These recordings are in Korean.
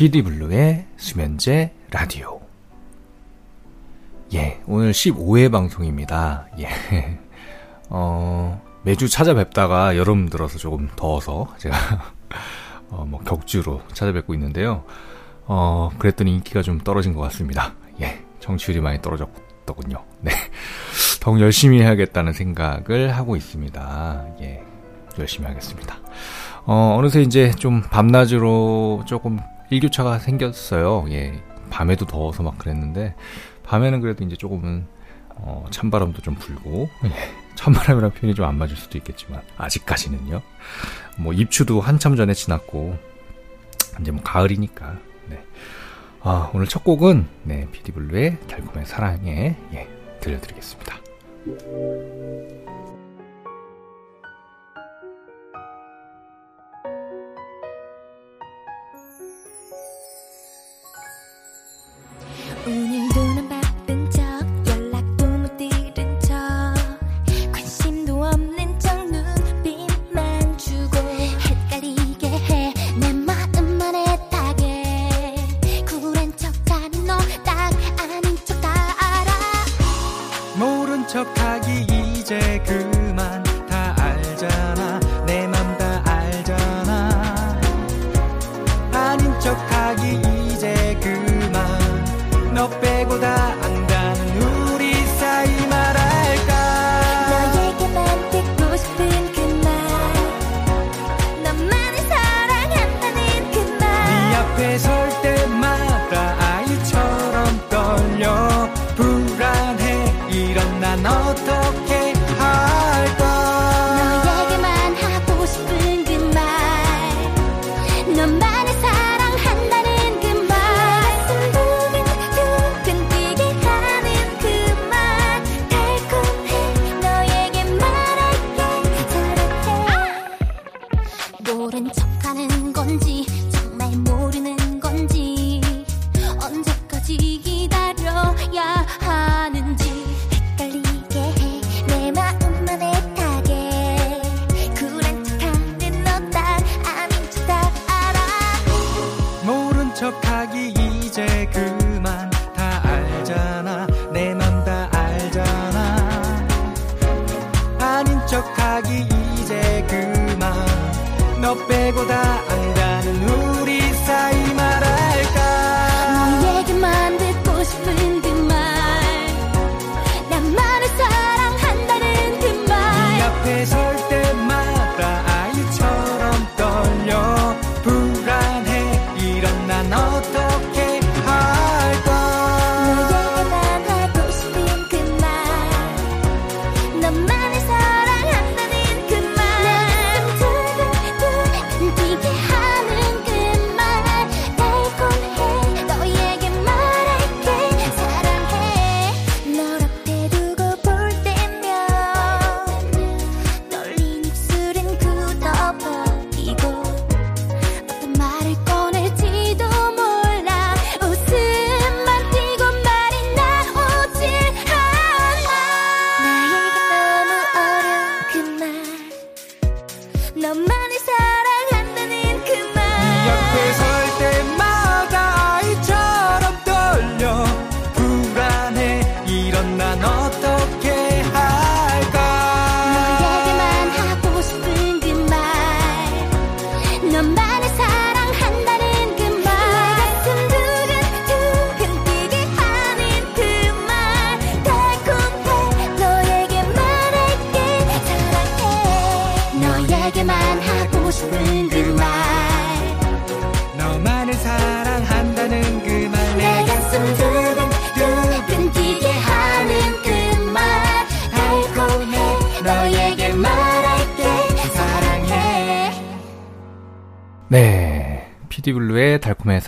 PD블루의 수면제 라디오. 예, 오늘 15회 방송입니다. 예. 어, 매주 찾아뵙다가 여름 들어서 조금 더워서 제가, 어, 뭐, 격주로 찾아뵙고 있는데요. 어, 그랬더니 인기가 좀 떨어진 것 같습니다. 예, 정치율이 많이 떨어졌더군요. 네. 더욱 열심히 해야겠다는 생각을 하고 있습니다. 예, 열심히 하겠습니다. 어, 어느새 이제 좀 밤낮으로 조금 일교차가 생겼어요. 예. 밤에도 더워서 막 그랬는데, 밤에는 그래도 이제 조금은, 어, 찬바람도 좀 불고, 예. 찬바람이라는 표현이 좀 안 맞을 수도 있겠지만, 아직까지는요. 뭐, 입추도 한참 전에 지났고, 이제 뭐, 가을이니까, 네. 아, 오늘 첫 곡은, 네, 피디블루의 달콤한 사랑에, 예, 들려드리겠습니다. 피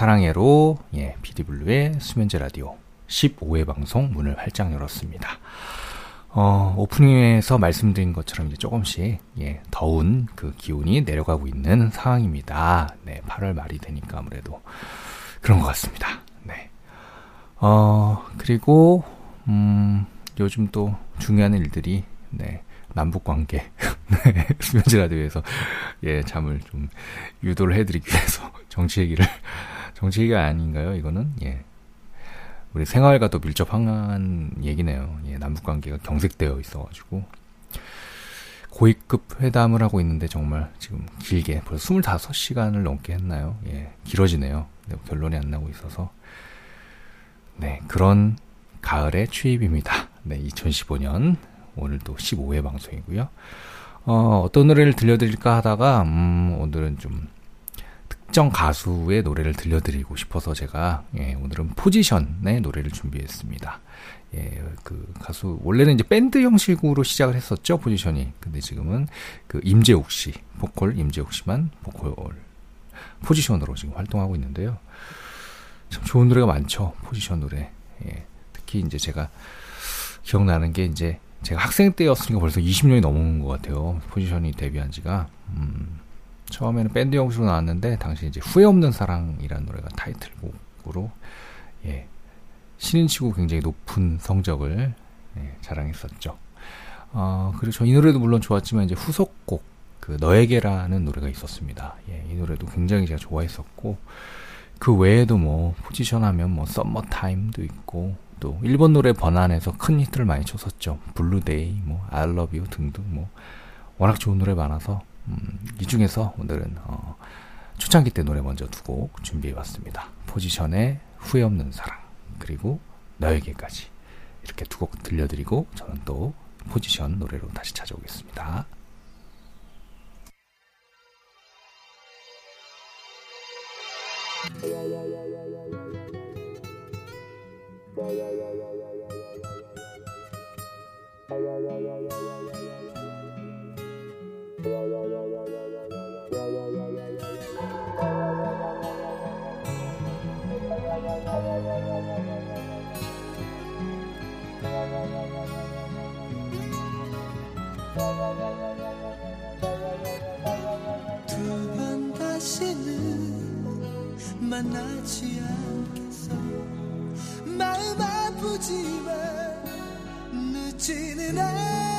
사랑해로 예, 피디블루의 수면제 라디오 15회 방송 문을 활짝 열었습니다. 어, 오프닝에서 말씀드린 것처럼 이제 조금씩 예, 더운 그 기온이 내려가고 있는 상황입니다. 네, 8월 말이 되니까 아무래도 그런 것 같습니다. 네. 어, 그리고 음, 요즘 또 중요한 일들이 네. 남북 관계 네, 수면제 라디오에서 예 잠을 좀 유도를 해드리기 위해서 정치 얘기를 정치 얘기 아닌가요? 이거는 예. 우리 생활과 도 밀접한 얘기네요. 예, 남북 관계가 경색되어 있어가지고 고위급 회담을 하고 있는데 정말 지금 길게 벌써 25시간을 넘게 했나요? 예, 길어지네요. 네, 결론이 안 나고 있어서 네 그런 가을의 취입입니다. 네, 2015년 오늘도 15회 방송이고요. 어, 어떤 노래를 들려드릴까 하다가 음, 오늘은 좀 특정 가수의 노래를 들려드리고 싶어서 제가 예, 오늘은 포지션의 노래를 준비했습니다. 예, 그 가수 원래는 이제 밴드 형식으로 시작을 했었죠 포지션이. 근데 지금은 그 임재욱 씨 보컬 임재욱 씨만 보컬 포지션으로 지금 활동하고 있는데요. 참 좋은 노래가 많죠 포지션 노래. 예, 특히 이제 제가 기억나는 게 이제 제가 학생 때였으니까 벌써 20년이 넘은 것 같아요. 포지션이 데뷔한 지가. 음, 처음에는 밴드 형식으로 나왔는데 당시 이제 후회 없는 사랑이라는 노래가 타이틀곡으로 예, 신인 치고 굉장히 높은 성적을 예, 자랑했었죠. 어, 그리고 저 이 노래도 물론 좋았지만 이제 후속곡 그 너에게라는 노래가 있었습니다. 예, 이 노래도 굉장히 제가 좋아했었고 그 외에도 뭐 포지션 하면 뭐 Summer Time도 있고 또 일본 노래 번안해서 큰 히트를 많이 쳤었죠. Blue Day, 뭐 I Love 등등 뭐 워낙 좋은 노래 많아서 음, 이 중에서 오늘은 어, 초창기 때 노래 먼저 두 곡 준비해봤습니다. 포지션의 후회 없는 사랑 그리고 너에게까지 이렇게 두 곡 들려드리고 저는 또 포지션 노래로 다시 찾아오겠습니다. 두 번 다시는 만나지 않겠어. 마음 아프지만 늦지는 않아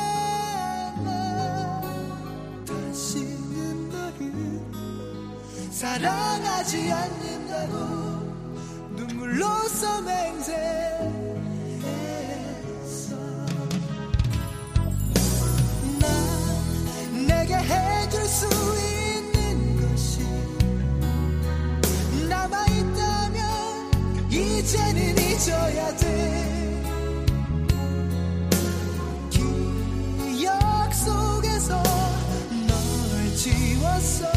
사랑하지 않는다고 눈물로써 맹세했어. 나 내게 해줄 수 있는 것이 남아있다면 이제는 잊어야 돼. 기억 속에서 널 지웠어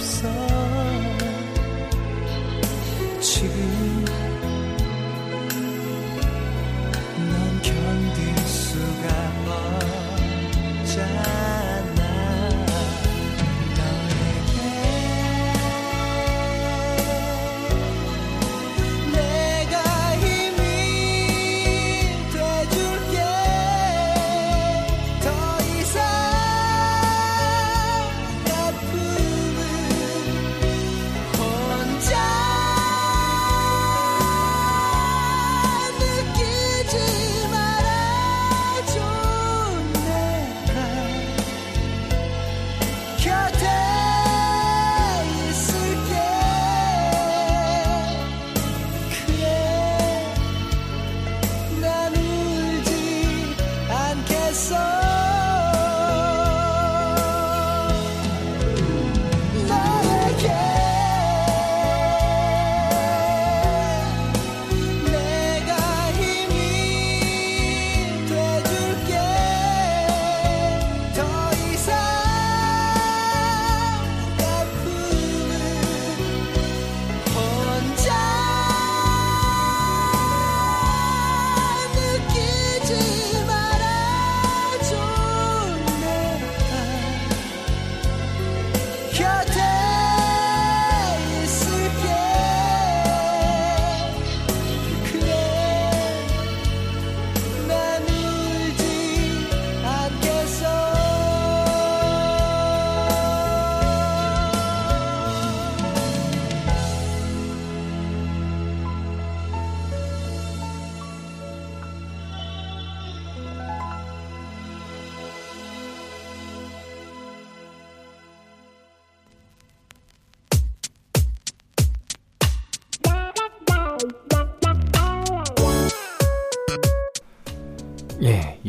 없어. 지금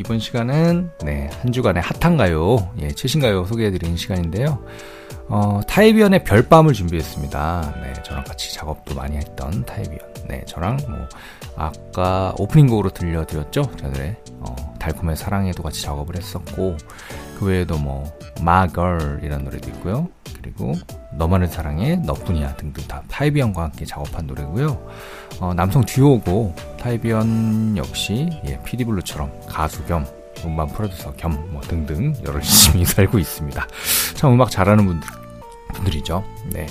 이번 시간은 네, 한 주간의 핫한 가요, 예, 최신 가요 소개해드리는 시간인데요. 어, 타이비언의 별밤을 준비했습니다. 네, 저랑 같이 작업도 많이 했던 타이비언. 네, 저랑 뭐 아까 오프닝 곡으로 들려드렸죠. 저들의 어, 달콤의 사랑에도 같이 작업을 했었고 그 외에도 뭐 마걸이라는 노래도 있고요. 그리고 너만을 사랑해 너뿐이야 등등 다 타이비언과 함께 작업한 노래고요. 어, 남성 듀오고 타이비언 역시 예, 피디블루처럼 가수 겸 음반 프로듀서 겸 뭐 등등 열심히 살고 있습니다. 참 음악 잘하는 분들 분들이죠. 네.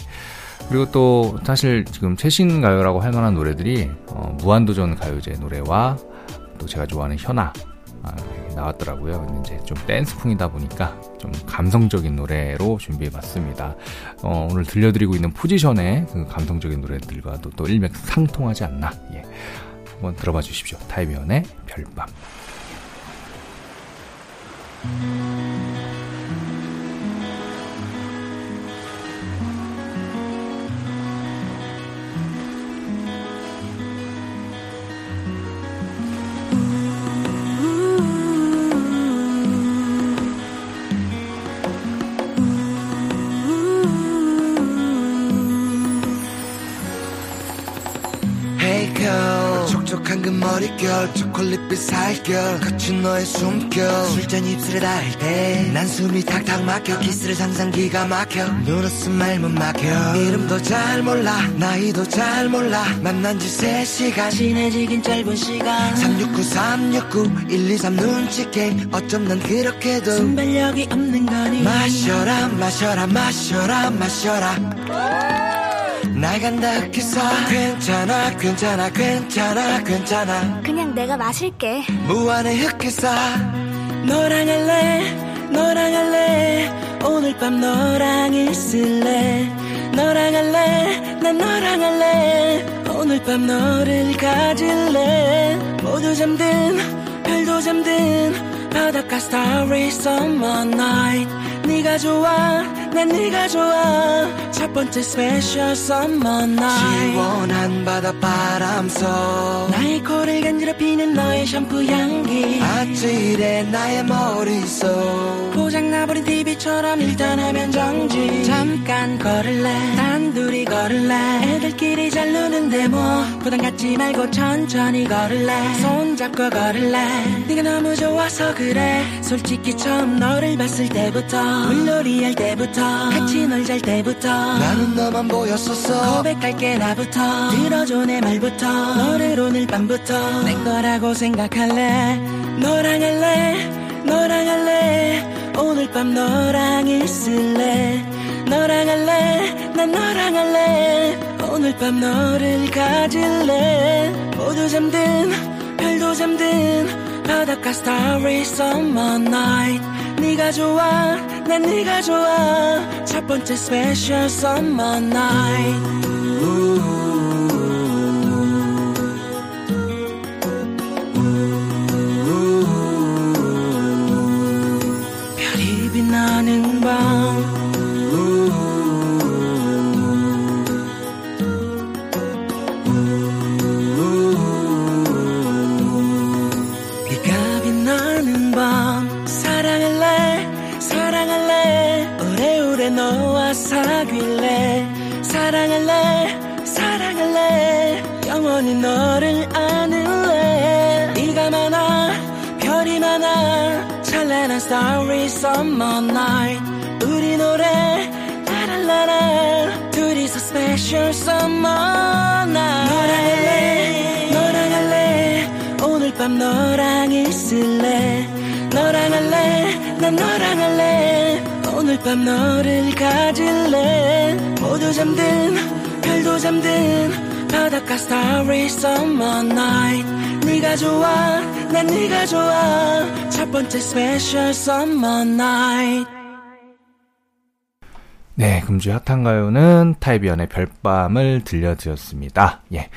그리고 또 사실 지금 최신 가요라고 할 만한 노래들이 어, 무한도전 가요제 노래와 또 제가 좋아하는 현아 아, 나왔더라고요. 이제 좀 댄스풍이다 보니까 좀 감성적인 노래로 준비해봤습니다. 어, 오늘 들려드리고 있는 포지션의 그 감성적인 노래들과도 또 일맥상통하지 않나. 예. 한번 들어봐 주십시오. 타이비언의 별밤. 머릿결 초콜릿빛 살결 거친 너의 숨결 술잔 입술에 닿을 때 난 숨이 탁탁 막혀. 키스를 상상 기가 막혀. 눈웃음 말문 막혀. 이름도 잘 몰라 나이도 잘 몰라. 만난 지 3시간. 친해지긴 짧은 시간. 369 369 123 눈치게 어쩜 난 그렇게도 순발력이 없는 거니. 마셔라 마셔라 마셔라 마셔라 날 간다 흑해서 괜찮아 괜찮아 괜찮아 괜찮아. 그냥 내가 마실게. 무한의 흑해서 너랑 할래 너랑 할래. 오늘 밤 너랑 있을래. 너랑 할래 난 너랑 할래. 오늘 밤 너를 가질래. 모두 잠든 별도 잠든 바닷가 starry summer night. 네가 좋아 난 네가 좋아 첫 번째 special summer night. 시원한 바닷바람 속. 나의 코를 간지럽히는 너의 샴푸 향기. 아찔해 나의 머릿속. 고장나버린 TV처럼 일단 하면 정지. 잠깐 걸을래 단둘이 걸을래. 애들끼리 잘 노는데 뭐 부담 갖지 말고 천천히 걸을래. 손잡고 걸을래. 네가 너무 좋아서 그래. 솔직히 처음 너를 봤을 때부터 물놀이 할 때부터 같이 놀잘 때부터 나는 너만 보였었어. 고백할게 나부터. 들어줘 내 말부터. 너를 오늘 밤부터 내 거라고 생각할래. 너랑 할래 너랑 할래. 오늘 밤 너랑 있을래. 너랑 할래 난 너랑 할래. 오늘 밤 너를 가질래. 모두 잠든 별도 잠든 바닷가 starry summer night. 네가 좋아 난 네가 좋아 첫 번째 summer night 별이 summer night. 우리 노래. 라랄라라. 둘이서 special summer night. 너랑 할래 너랑 할래. 오늘 밤 너랑 있을래. 너랑 할래 난 너랑 할래. 오늘 밤 너를 가질래. 모두 잠든 별도 잠든 바닷가 starry summer night 네가 좋아 난 네가 좋아 첫 번째 special summer 네, 금주의 핫한 가요는 타이비언의 별밤을 들려드렸습니다. 예.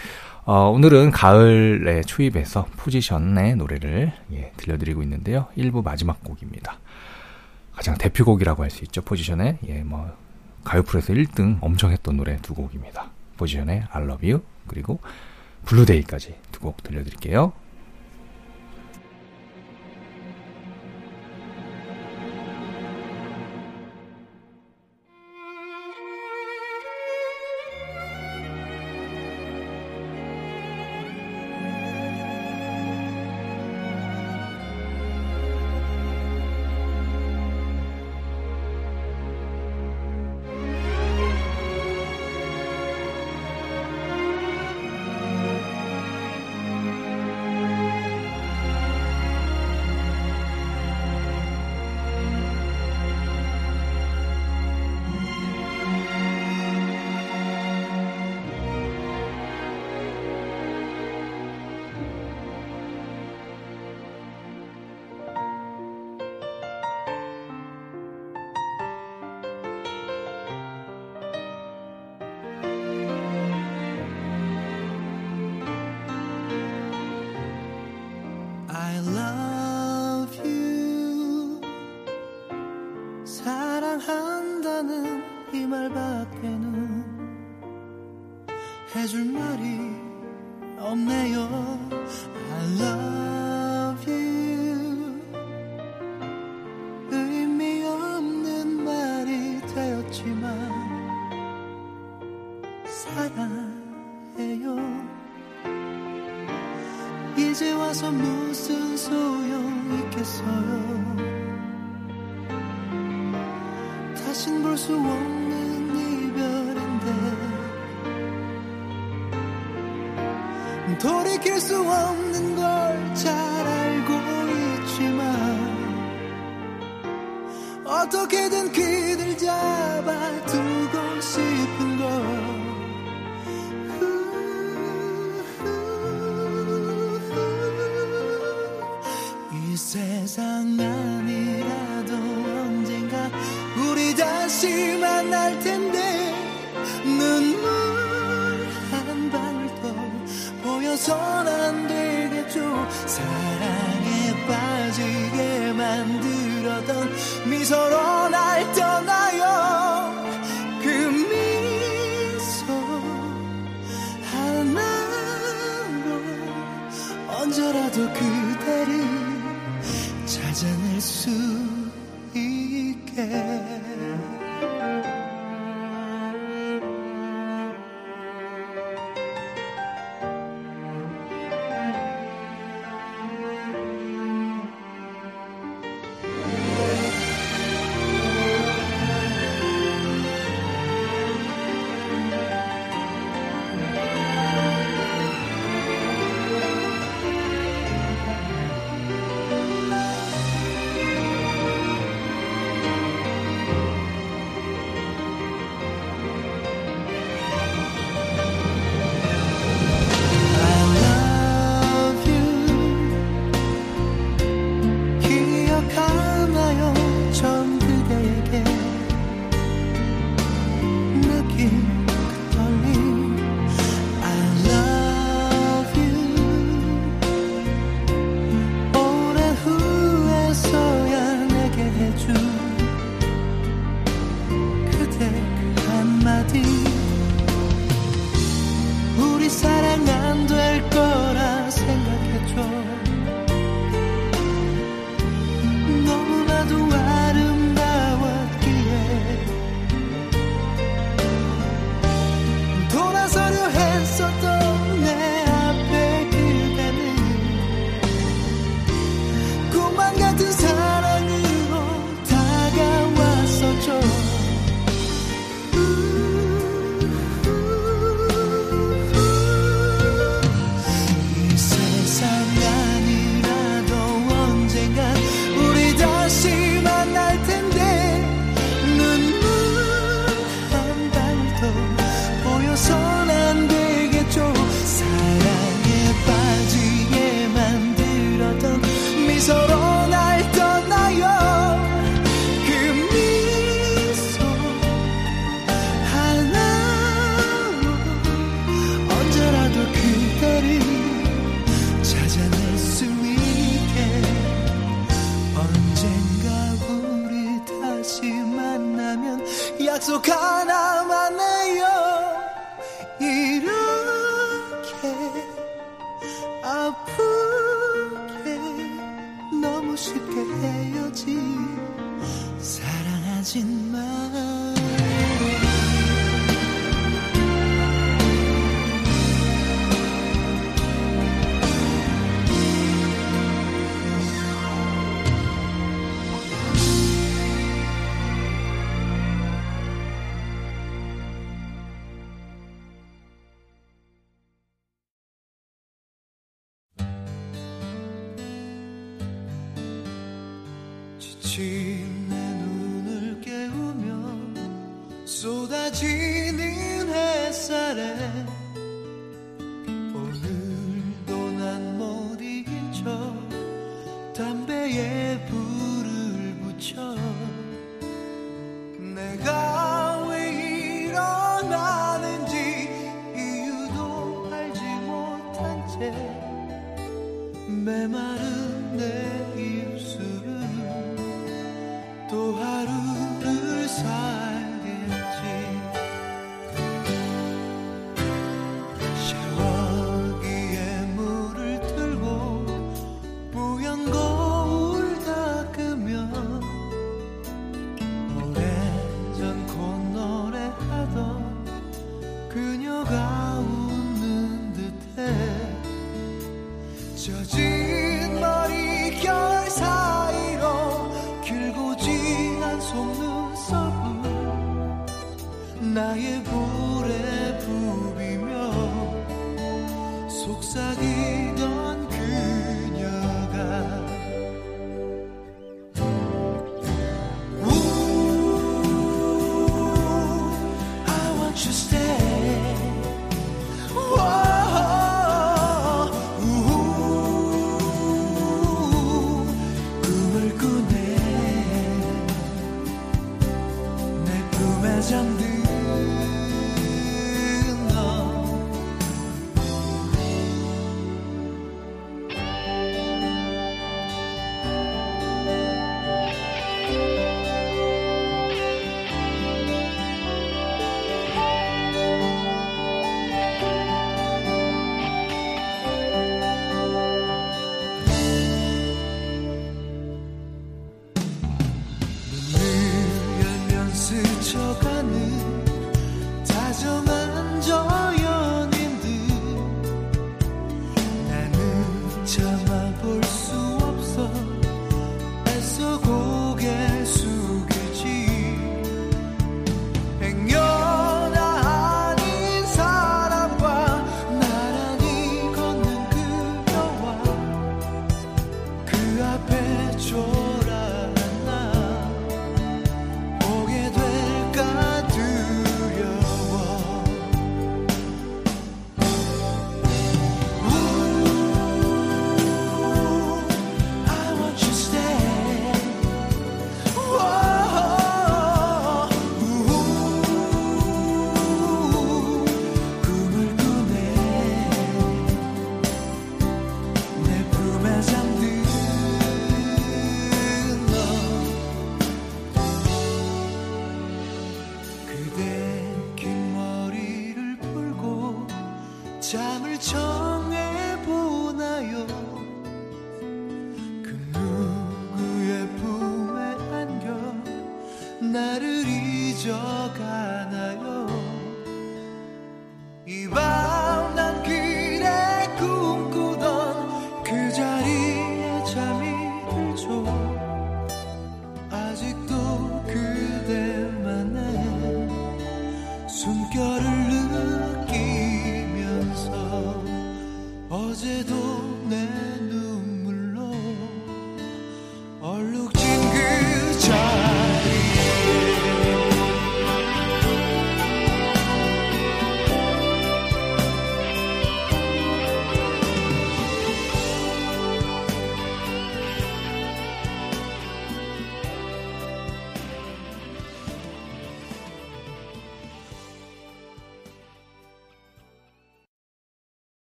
어, 오늘은 가을의 초입에서 포지션의 노래를 예, 들려드리고 있는데요. 1부 마지막 곡입니다. 가장 대표곡이라고 할 수 있죠. 포지션의 예, 뭐 가요 프로에서 1등 엄청 했던 노래 두 곡입니다. 포지션의 I Love You 그리고 블루데이까지 두 곡 들려드릴게요. 해줄 말이 없네요. I love 溶けて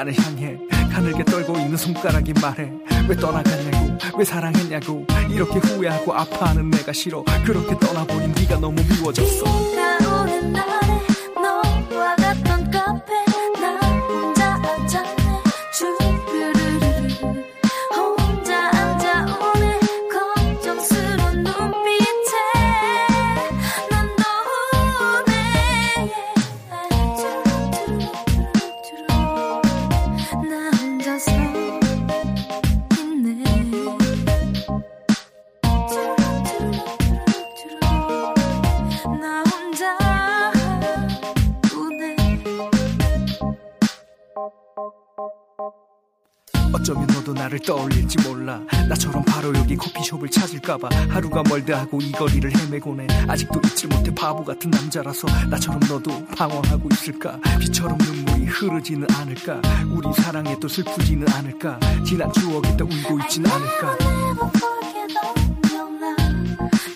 잔을 향해 가늘게 떨고 있는 손가락이 말해 왜 떠나갔냐고? 왜 사랑했냐고? 이렇게 후회하고 아파하는 내가 싫어. 그렇게 떠나버린 네가 너무 미워졌어. 어쩌면 너도 나를 떠올릴지 몰라 나처럼 바로 여기 커피숍을 찾을까봐 하루가 멀다 하고 이 거리를 헤매고네 아직도 잊질 못해 바보 같은 남자라서 나처럼 너도 방황하고 있을까 비처럼 눈물이 흐르지는 않을까 우리 사랑에 또 슬프지는 않을까 지난 추억에 또 울고 있진 않을까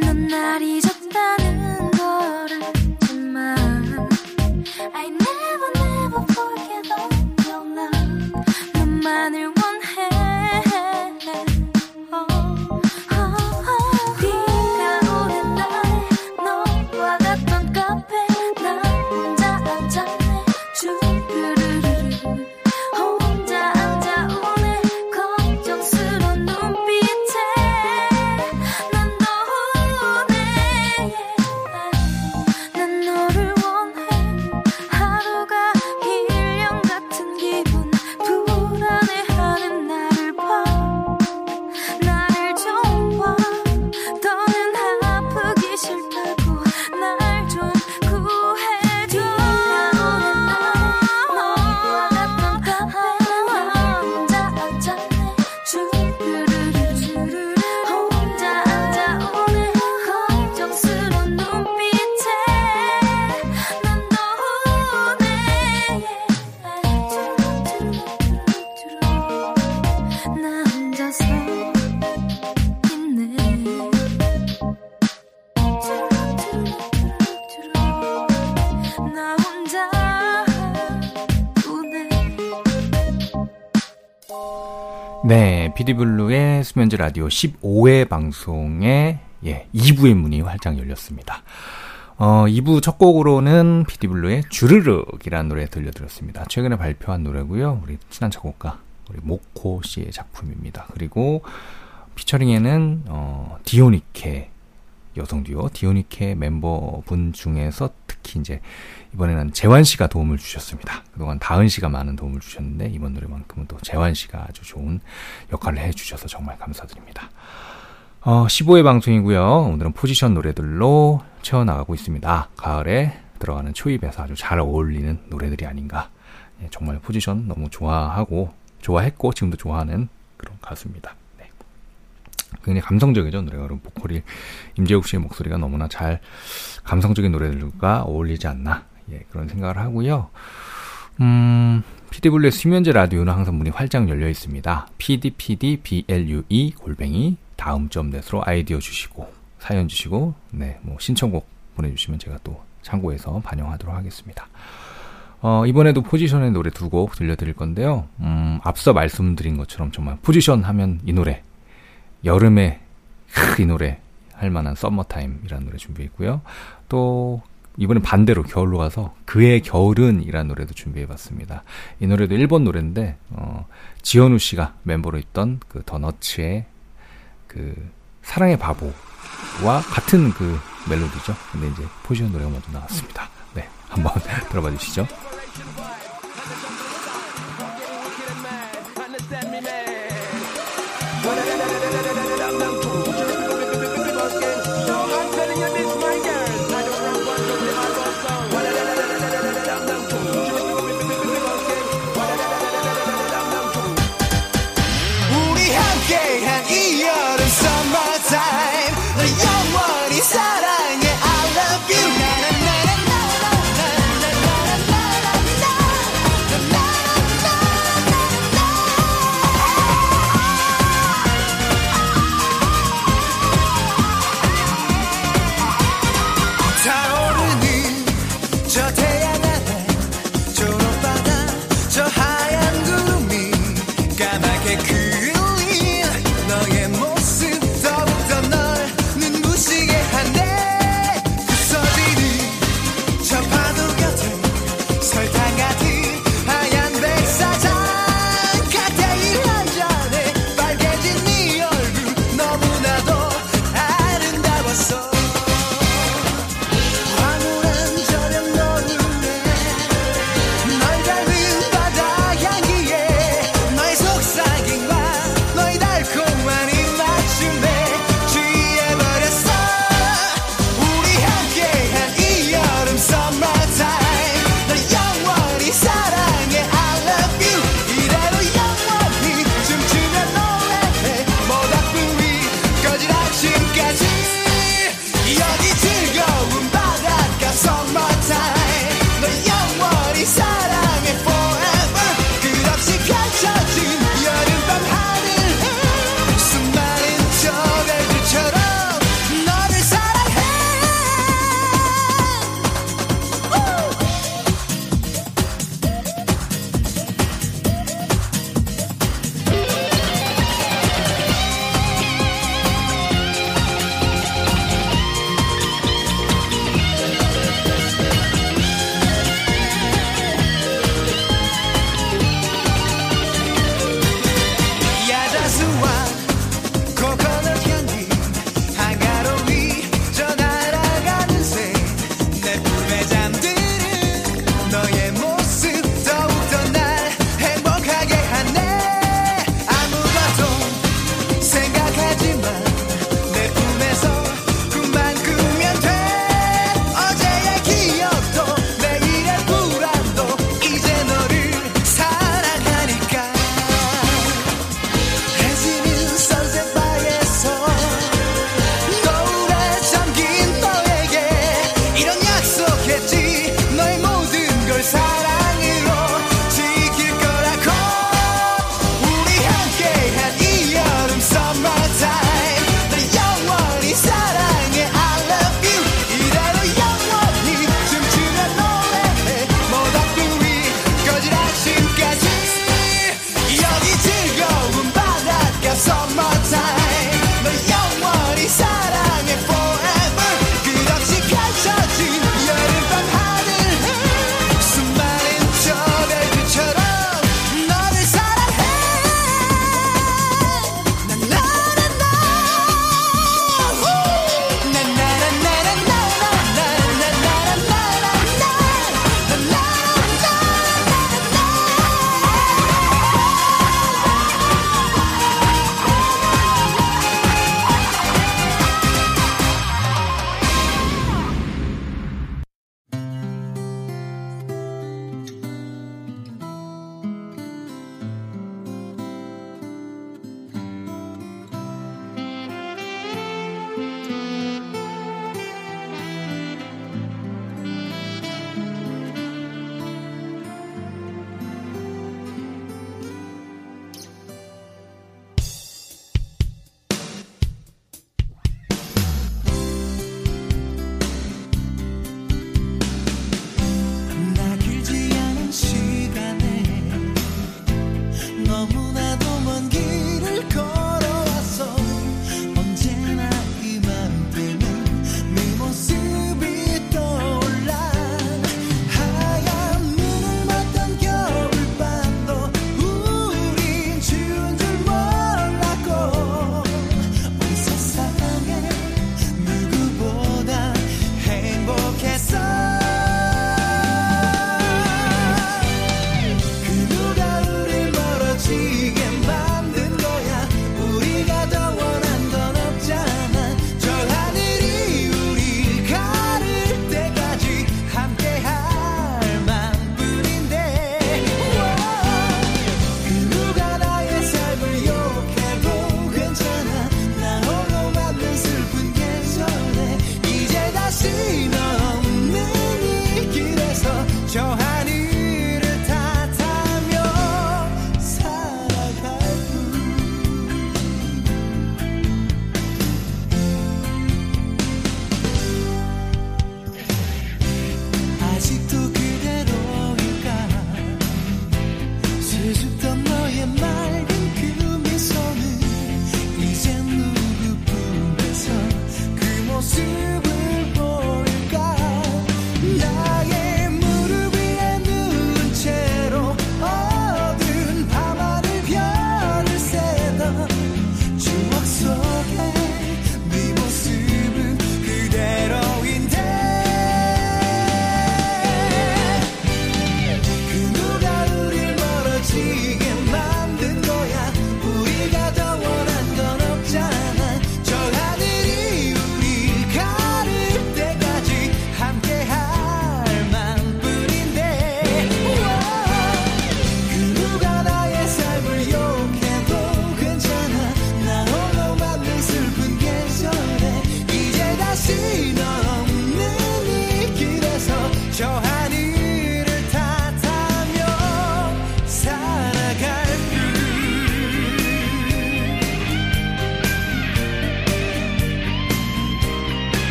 넌 날이 졌다는 네, 피디블루의 수면제 라디오 15회 방송에 예, 2부의 문이 활짝 열렸습니다. 어, 2부 첫 곡으로는 피디블루의 주르륵이라는 노래 들려드렸습니다. 최근에 발표한 노래고요. 우리 친한 작곡가 우리 모코 씨의 작품입니다. 그리고 피처링에는 어, 디오니케 여성 듀오 디오니케 멤버분 중에서 특히 이제 이번에는 재환 씨가 도움을 주셨습니다. 그동안 다은 씨가 많은 도움을 주셨는데 이번 노래만큼은 또 재환 씨가 아주 좋은 역할을 해주셔서 정말 감사드립니다. 어, 15회 방송이고요. 오늘은 포지션 노래들로 채워나가고 있습니다. 가을에 들어가는 초입에서 아주 잘 어울리는 노래들이 아닌가. 예, 정말 포지션 너무 좋아하고 좋아했고 지금도 좋아하는 그런 가수입니다. 네. 굉장히 감성적이죠 노래가 그럼 보컬이 임재욱 씨의 목소리가 너무나 잘 감성적인 노래들과 어울리지 않나 예, 그런 생각을 하고요. 음, PD블루의 수면제 라디오는 항상 문이 활짝 열려 있습니다. pdpdblue 골뱅이 다음 점 넷으로 아이디어 주시고 사연 주시고 네, 뭐 신청곡 보내주시면 제가 또 참고해서 반영하도록 하겠습니다. 어, 이번에도 포지션의 노래 두 곡 들려드릴 건데요. 음, 앞서 말씀드린 것처럼 정말 포지션 하면 이 노래 여름에 크, 이 노래 할 만한 Summer Time이라는 노래 준비했고요. 또 이번엔 반대로 겨울로 가서 그의 겨울은 이라는 노래도 준비해봤습니다. 이 노래도 일본 노래인데 어, 지현우 씨가 멤버로 있던 그 더너츠의 그 사랑의 바보와 같은 그 멜로디죠. 근데 이제 포지션 노래가 먼저 나왔습니다. 네, 한번 들어봐 주시죠.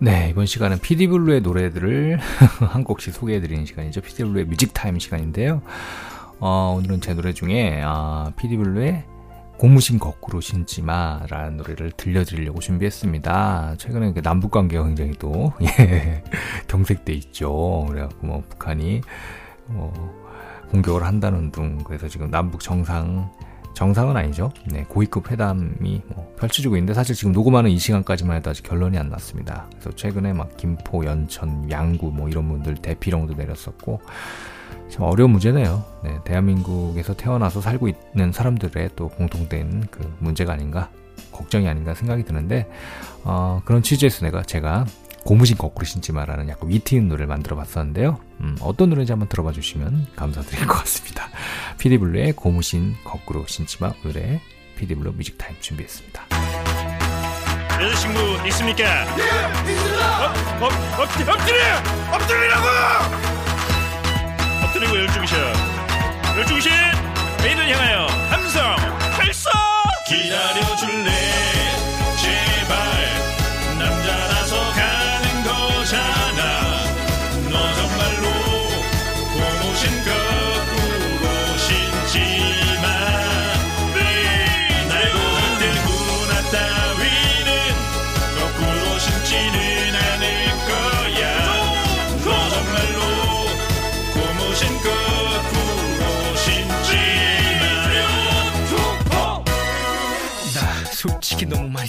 네, 이번 시간은 PD블루의 노래들을 한 곡씩 소개해드리는 시간이죠. PD블루의 Music Time 시간인데요. 어, 오늘은 제 노래 중에, 아, PD블루의 고무신 거꾸로 신지 마라는 노래를 들려드리려고 준비했습니다. 최근에 남북 관계가 굉장히 또, 예, 경색돼 있죠. 그래갖고 뭐, 북한이, 뭐, 공격을 한다는 둥. 그래서 지금 남북 정상, 정상은 아니죠. 네, 고위급 회담이 뭐 펼쳐지고 있는데 사실 지금 녹음하는 이 시간까지만 해도 아직 결론이 안 났습니다. 그래서 최근에 막 김포, 연천, 양구 뭐 이런 분들 대피령도 내렸었고 참 어려운 문제네요. 네, 대한민국에서 태어나서 살고 있는 사람들의 또 공통된 그 문제가 아닌가 걱정이 아닌가 생각이 드는데 어, 그런 취지에서 내가 제가 고무신 거꾸로 신지 마라는 약간 위트 있는 노래를 만들어 봤었는데요. 음, 어떤 노래인지 한번 들어봐 주시면 감사드릴 것 같습니다. 피디블루의 고무신 거꾸로 신지 마 오늘의 피디블루 뮤직타임 준비했습니다. 여자친구 있습니까? 예! 있습니다! 어, 어, 엎드려! 엎드려! 엎드리라고! 엎드리고 열중셔 열중신 메인을 향하여 함성 발성 기다려줄래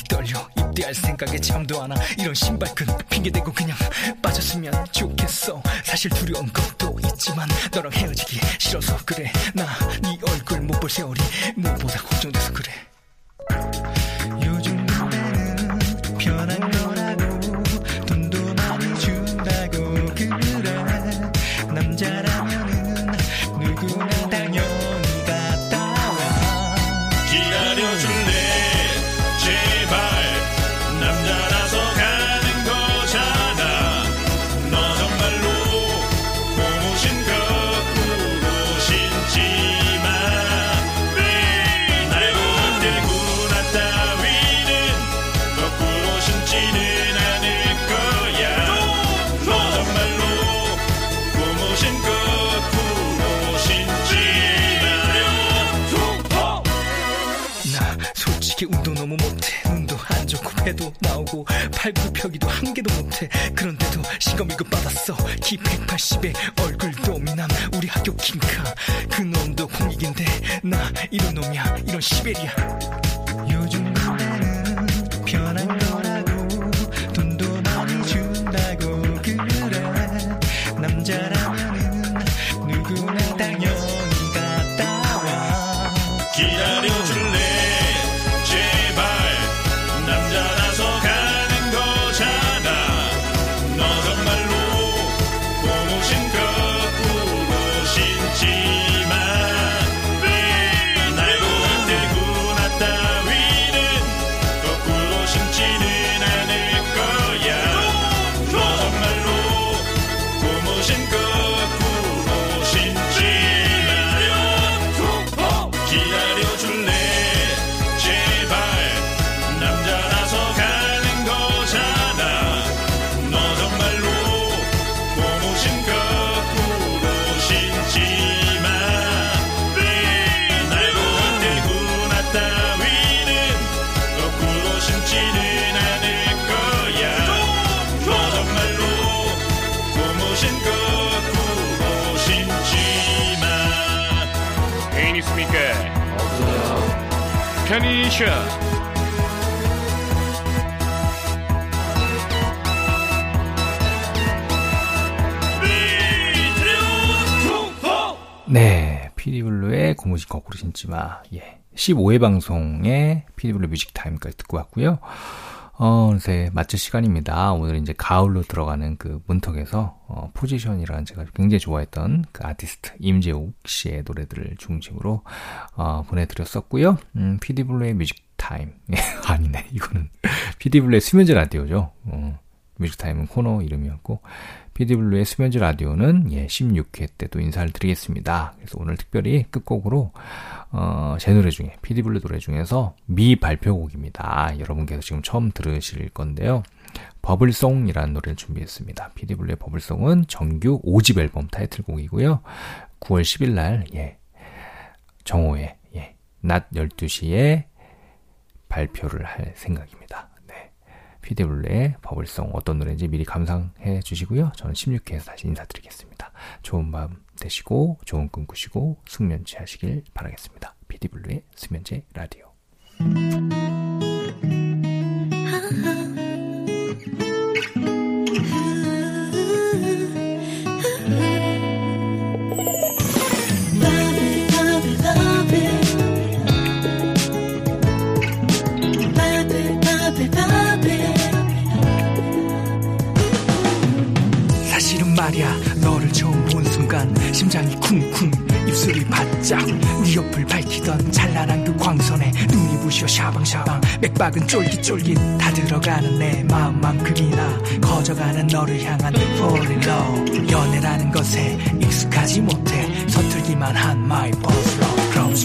떨려 입대할 생각에 잠도 안 와. 이런 신발끈 핑계대고 그냥 빠졌으면 좋겠어. 사실 두려운 것도 있지만 너랑 헤어지기 싫어서 그래. 나 네 얼굴 못 볼 세월이 무엇보다 걱정돼서 그래 배도 나오고 팔굽혀펴기도 한 개도 못해. 그런데도 시거미급 받았어. 키 180에 얼굴도 미남 우리 학교 킹카. 그 놈도 공익인데 나 이런 놈이야. 이런 시베리아 편히 쉬어 네, 피디블루의 고무신 거꾸로 신지마. 예. 15회 방송의 피디블루 뮤직 타임까지 듣고 왔고요. 어, 어느새 마칠 시간입니다. 오늘 이제 가을로 들어가는 그 문턱에서 어, 포지션이라는 제가 굉장히 좋아했던 그 아티스트 임재욱 씨의 노래들을 중심으로 어, 보내드렸었고요. 음, 피디블루의 뮤직 타임. 예, 아니네. 이거는 피디블루의 수면제 라디오죠. 어, 뮤직 타임은 코너 이름이었고 피디블루의 수면제 라디오는 예, 16회 때 또 인사를 드리겠습니다. 그래서 오늘 특별히 끝곡으로 어, 제 노래 중에 피디블루 노래 중에서 미 발표곡입니다. 여러분께서 지금 처음 들으실 건데요. 버블송이라는 노래를 준비했습니다. 피디블루의 버블송은 정규 5집 앨범 타이틀곡이고요. 9월 10일 날, 예, 정오에, 예, 낮 12시에 발표를 할 생각입니다. 네. 피디블루의 버블송 어떤 노래인지 미리 감상해 주시고요. 저는 16회에서 다시 인사드리겠습니다. 좋은 밤 되시고, 좋은 꿈 꾸시고, 숙면치 하시길 바라겠습니다. 피디블루의 수면제 라디오. 심장이 쿵쿵 입술이 바짝 네 옆을 밝히던 찬란한 그 광선에 눈이 부셔 샤방샤방 맥박은 쫄깃쫄깃 다 들어가는 내 마음만큼이나 커져가는 너를 향한 fall in love. 연애라는 것에 익숙하지 못해 서툴기만 한 my boss love. 그럼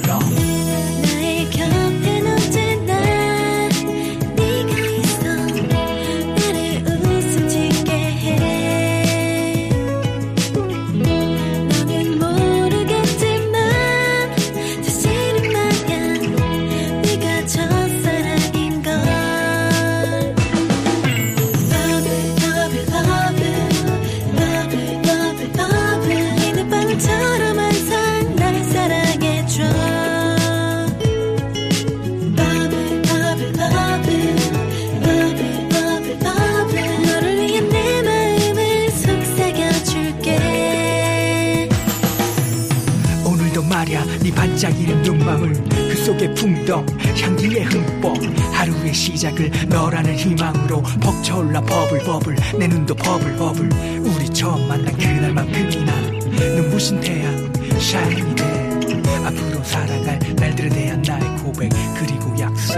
속에 풍덩 향기의 흠뻑. 하루의 시작을 너라는 희망으로 벅차올라 버블 버블. 내 눈도 버블 버블. 우리 처음 만난 그날만큼이나 눈부신 태양 샤이니 돼. 앞으로 살아갈 날들에 대한 나의 고백 그리고 약속